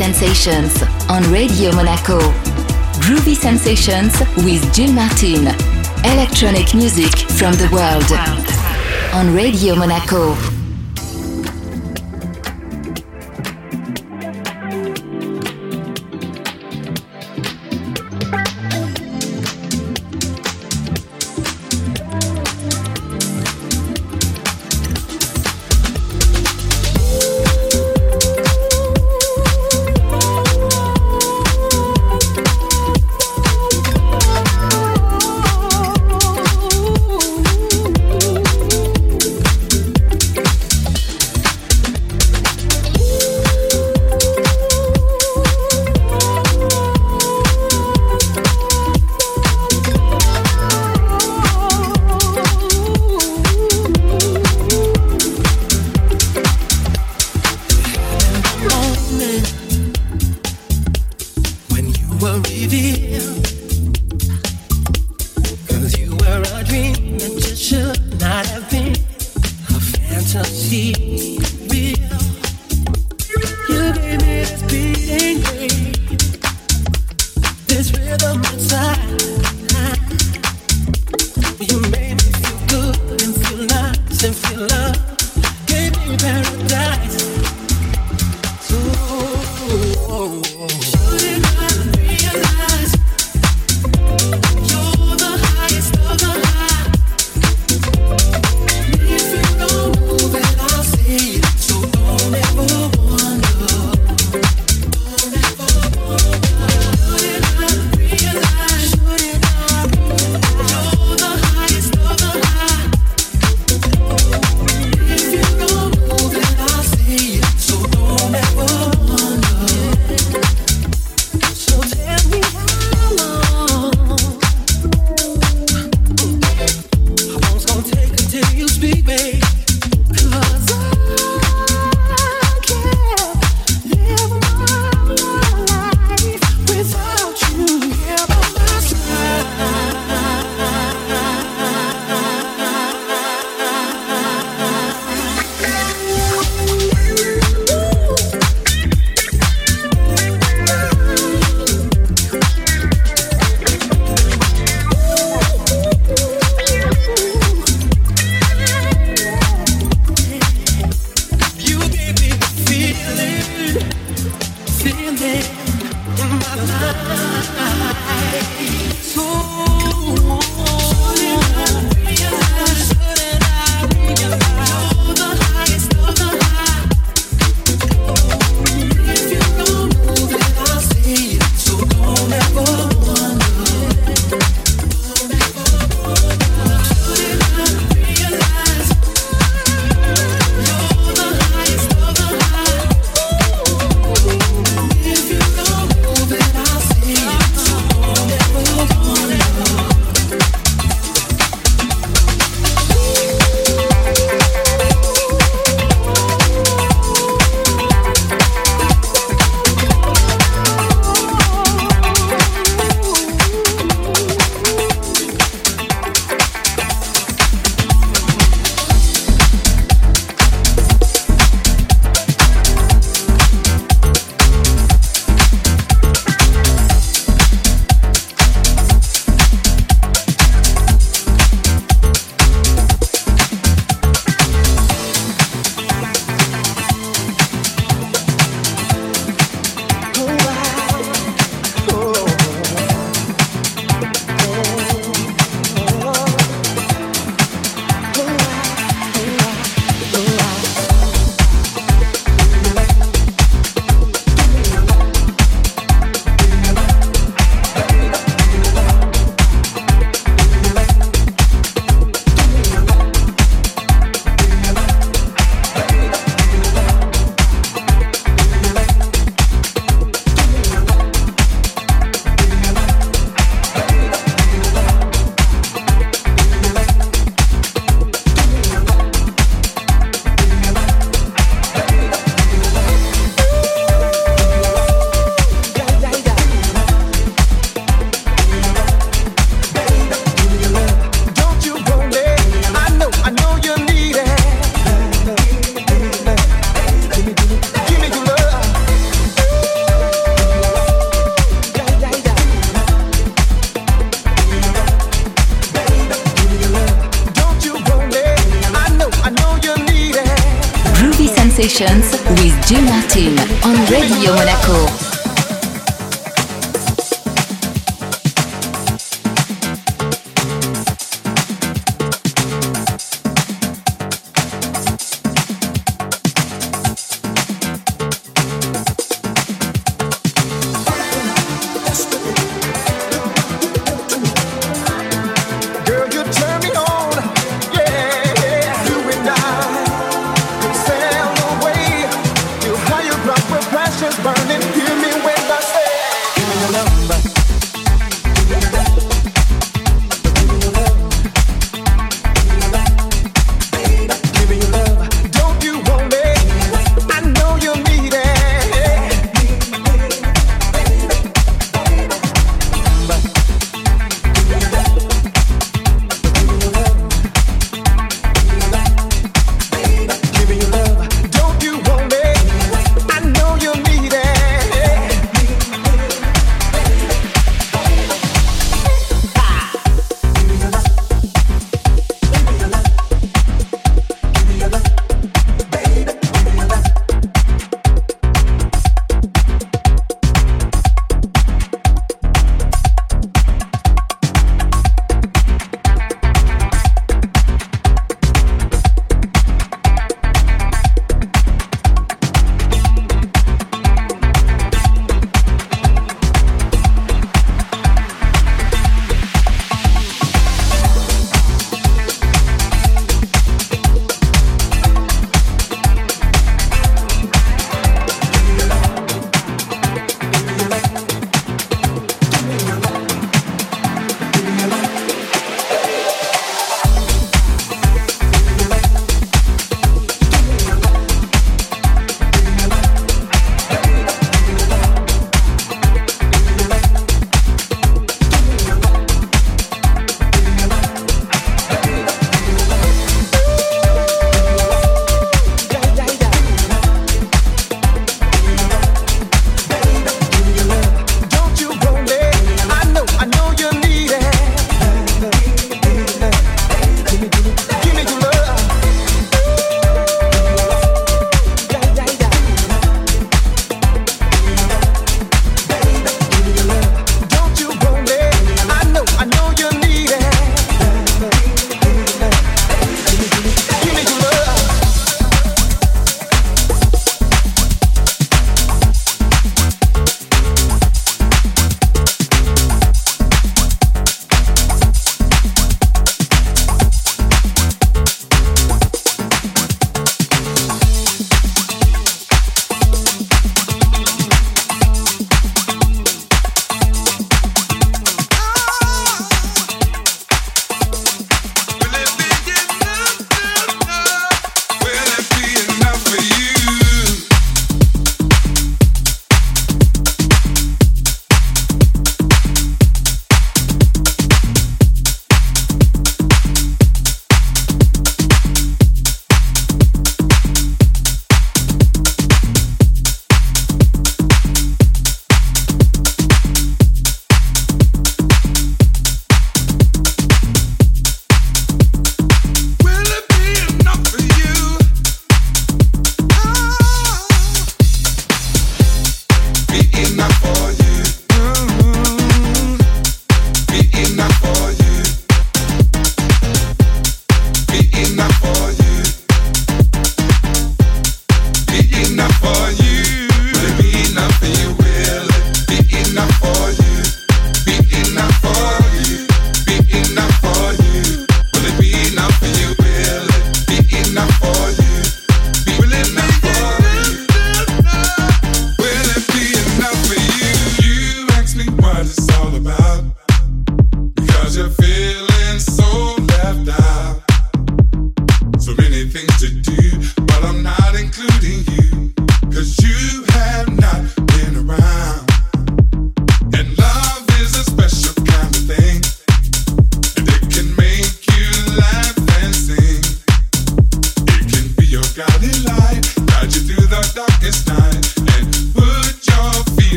Sensations on Radio Monaco. Groovy Sensations with Gill Martin. Electronic music from the world on Radio Monaco.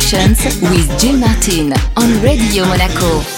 Sensations with Gill Martin on Radio Monaco.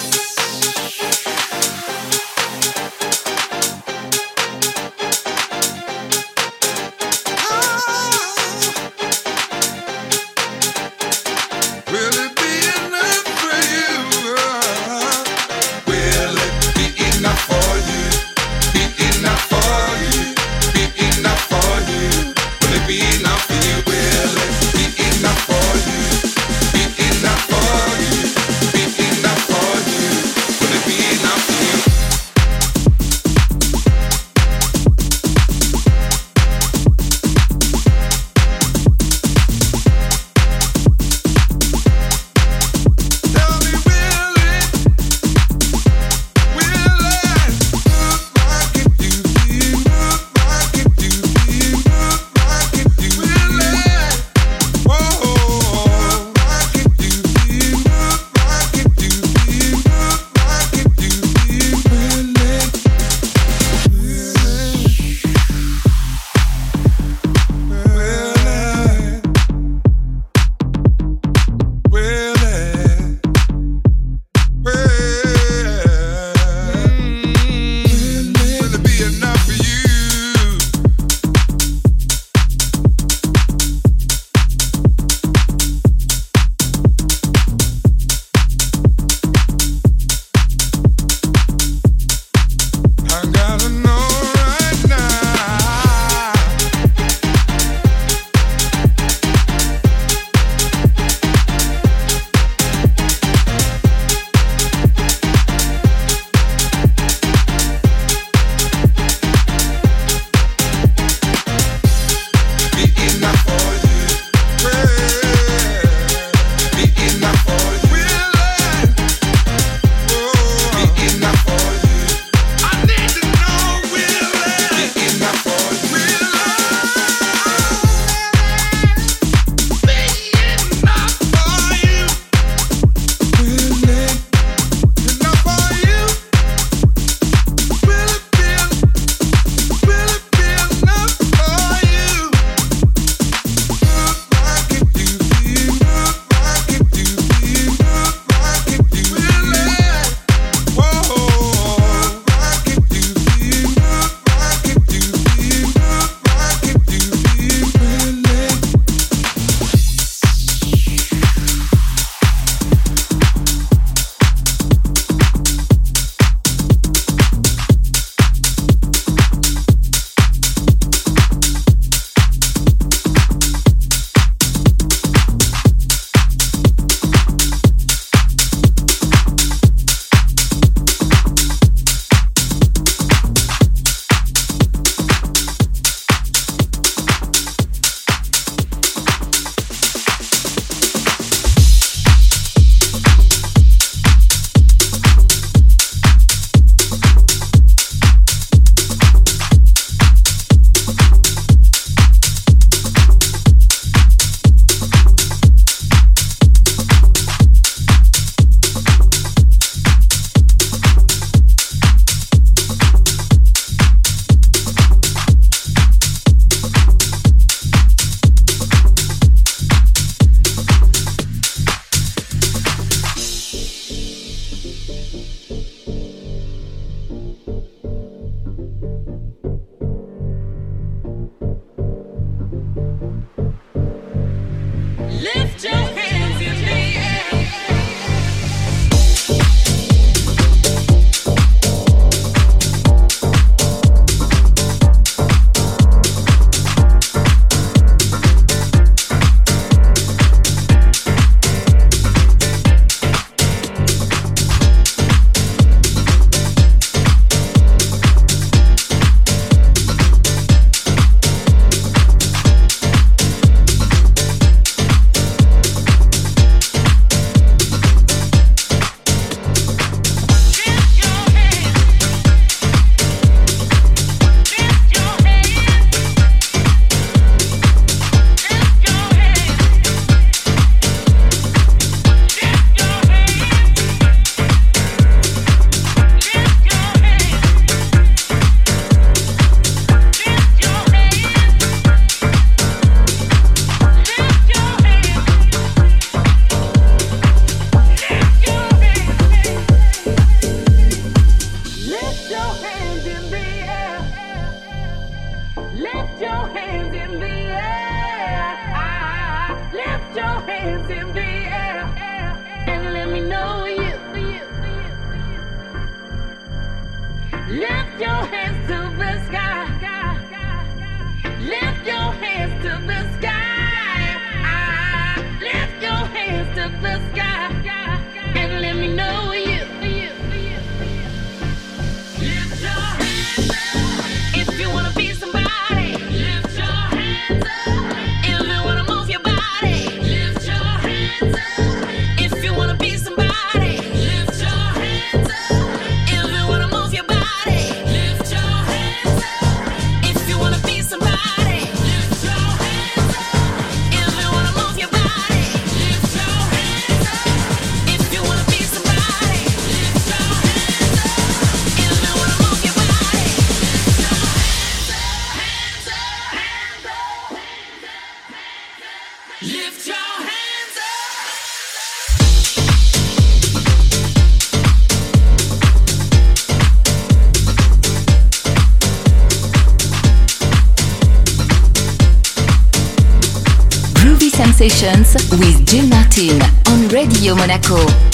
Sensations with Gill Martin on Radio Monaco.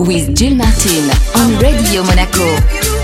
With Gill Martin on Radio Monaco.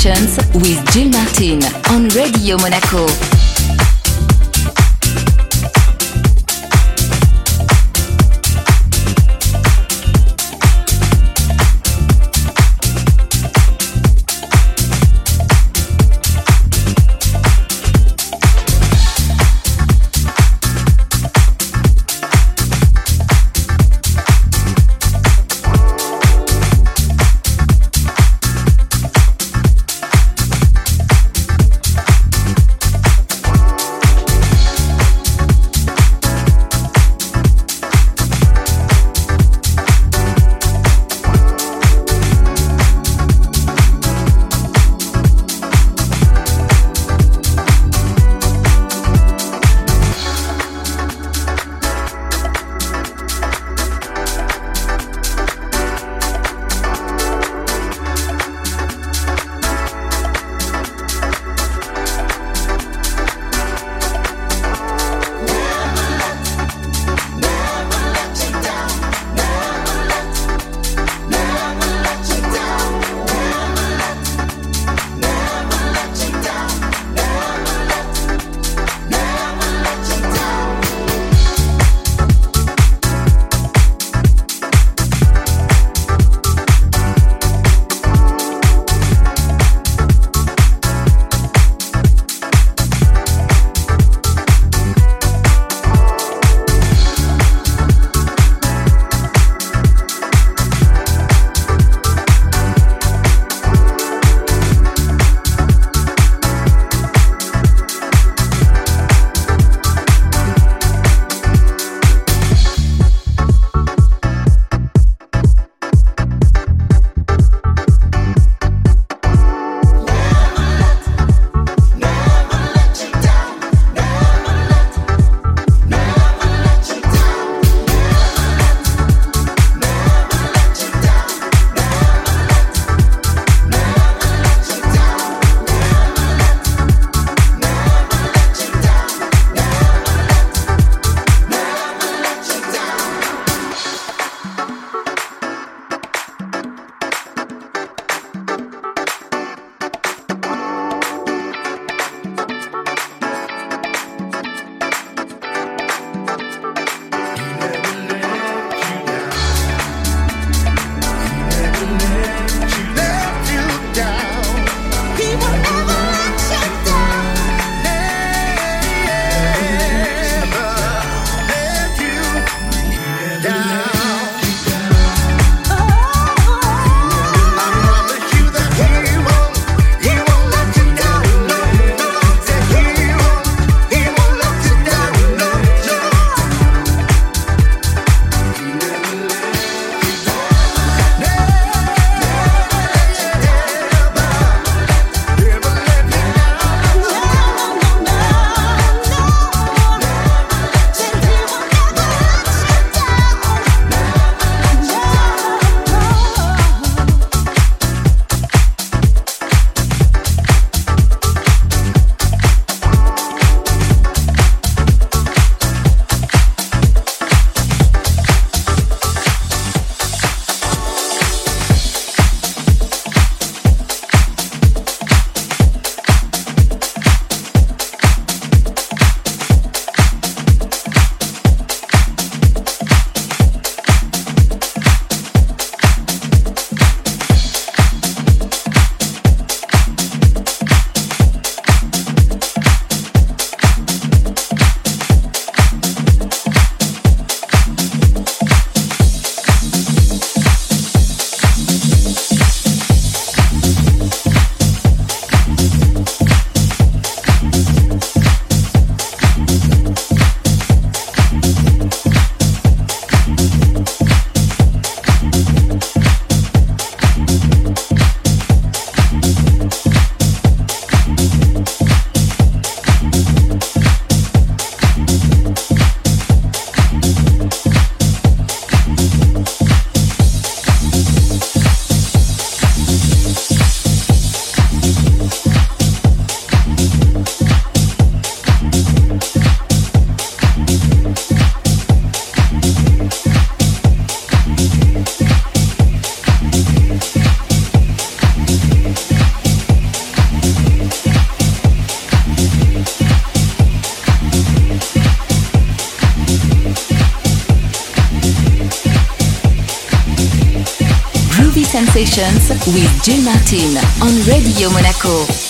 Sensations with Gill Martin on Radio Monaco. Sensations with Gill Martin on Radio Monaco.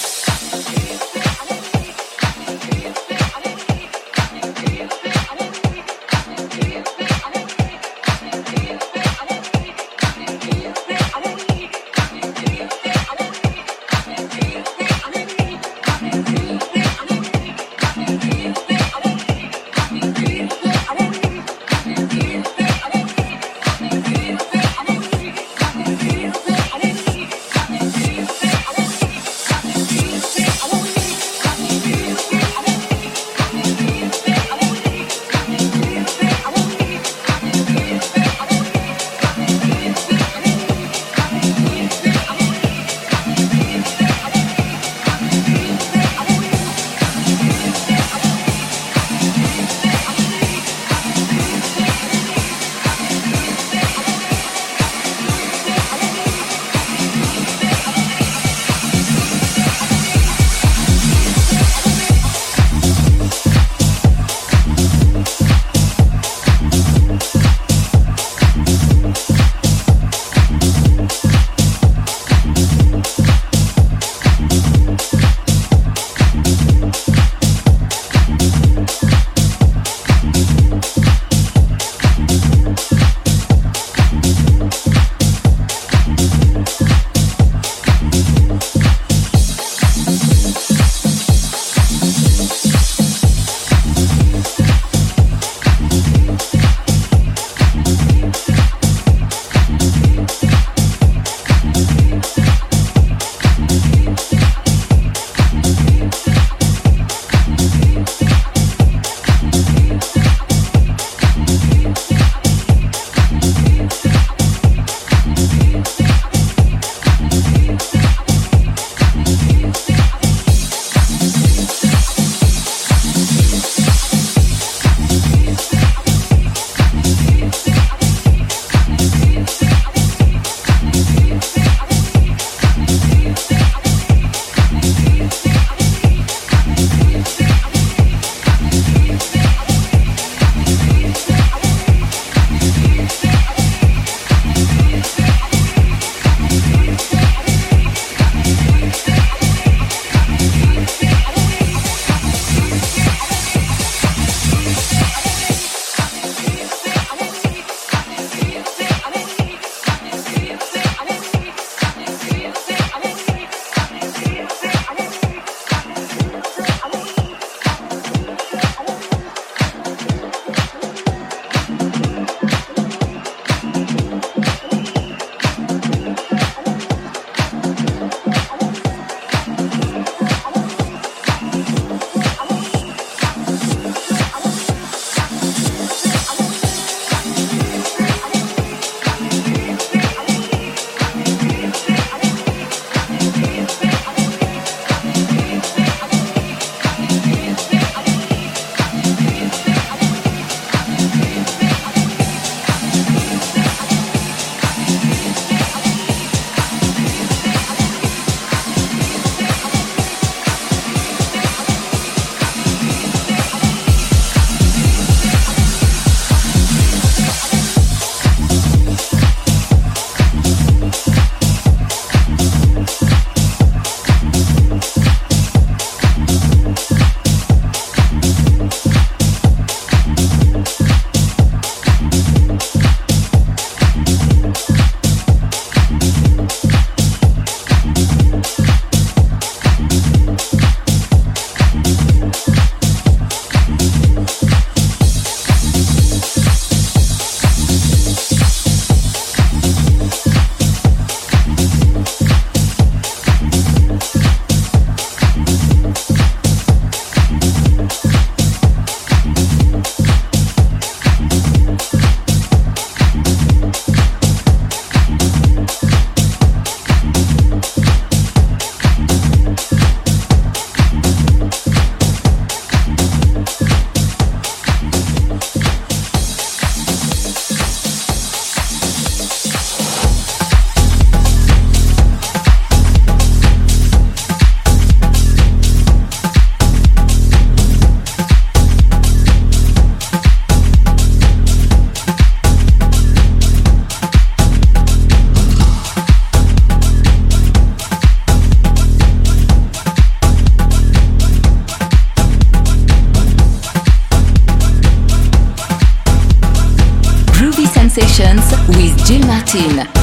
Gill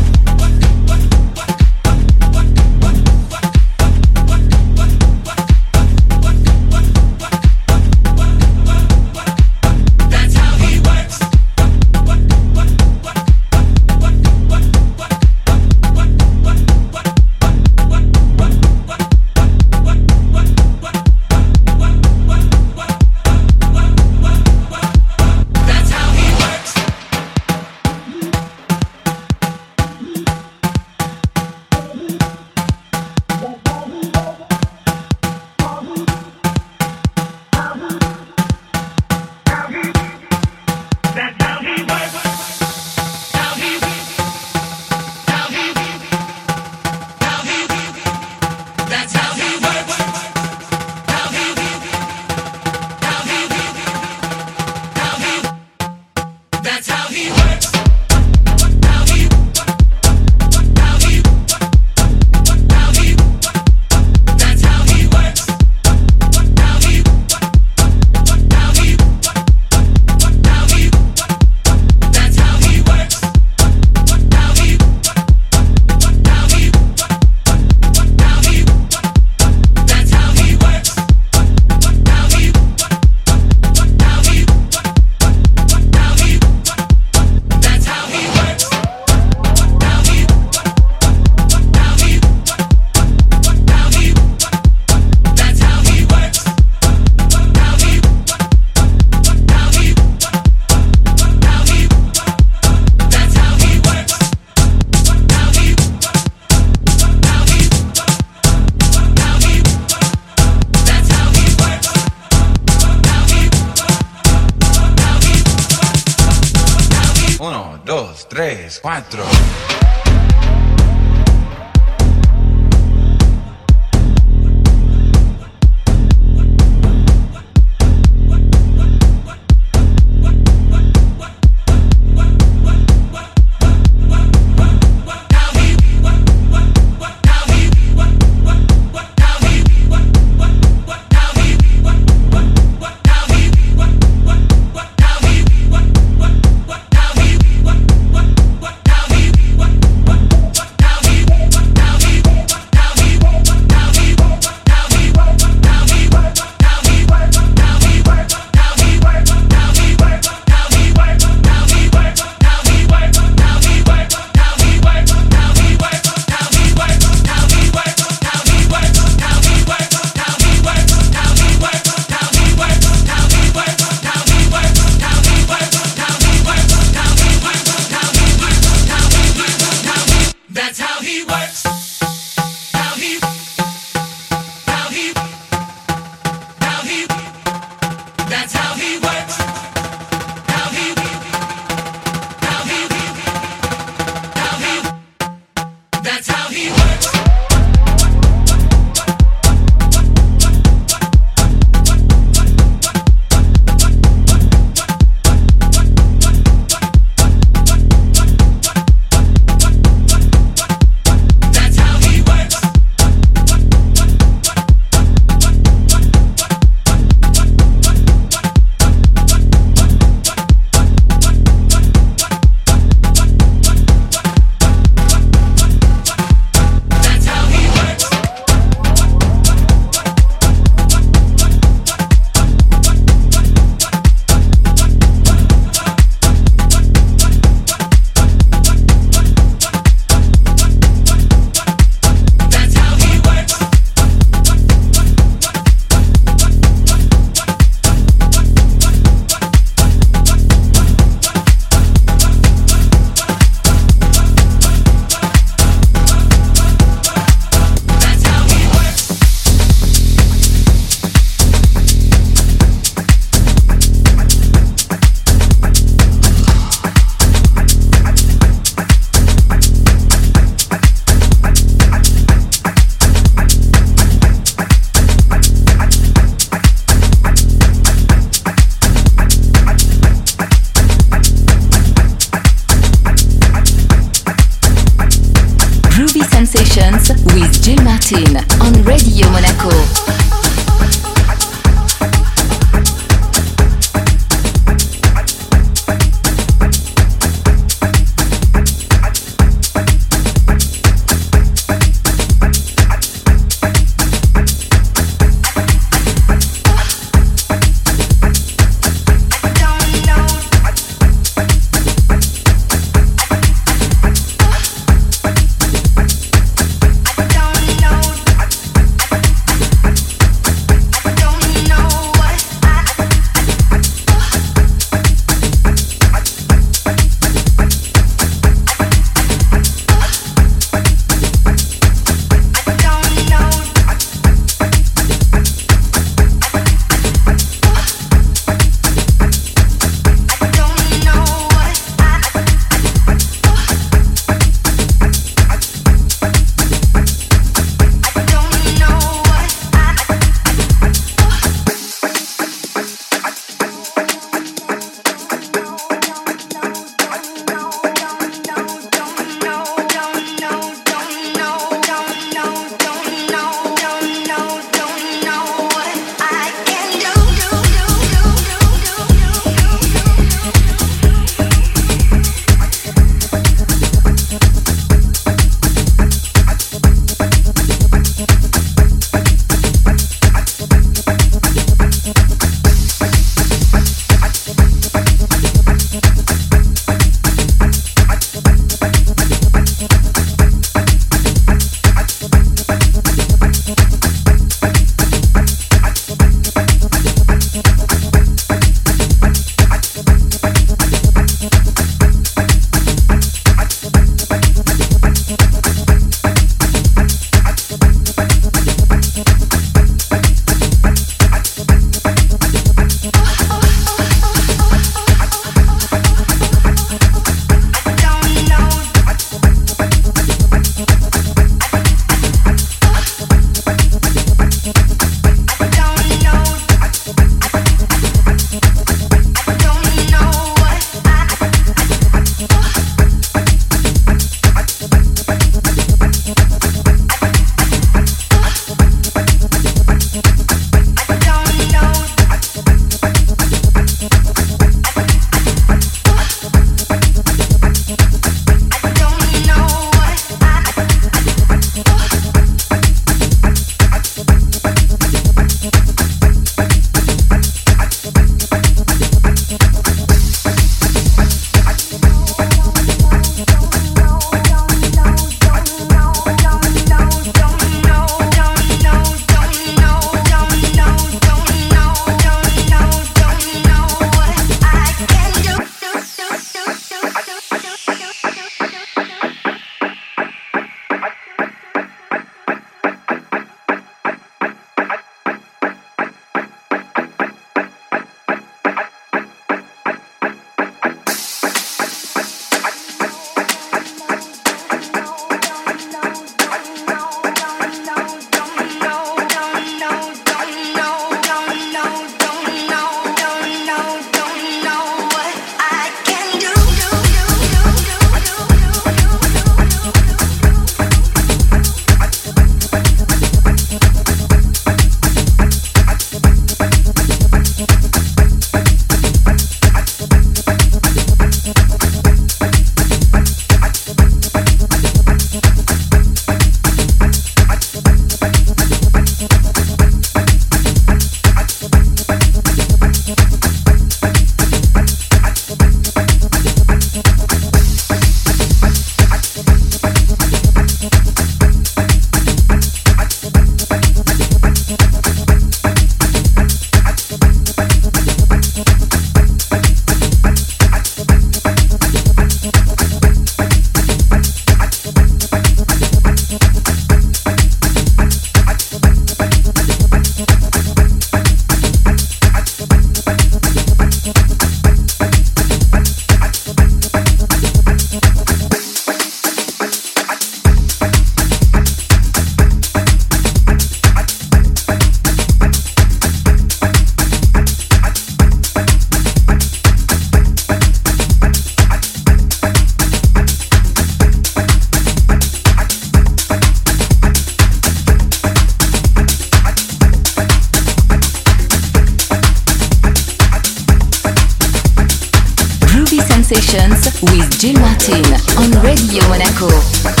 Sensations with Gill Martin on Radio Monaco.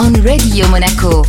On Radio Monaco.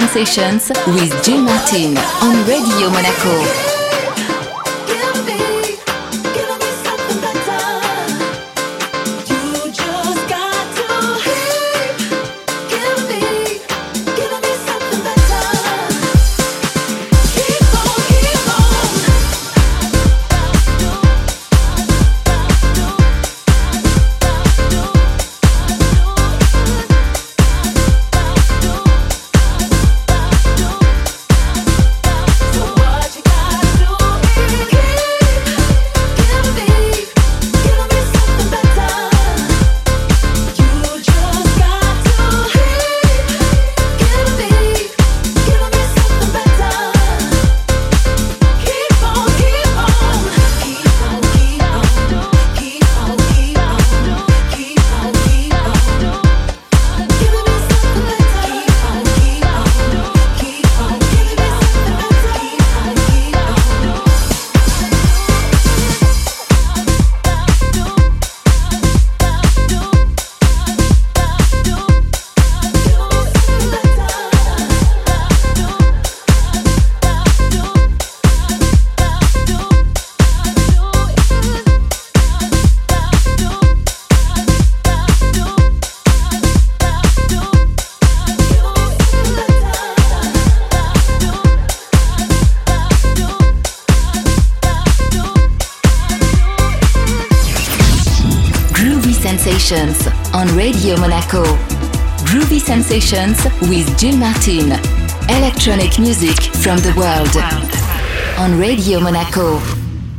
Sensations with Gill Martin on Radio Monaco. Sensations with Gill Martin. Electronic music from the world on Radio Monaco.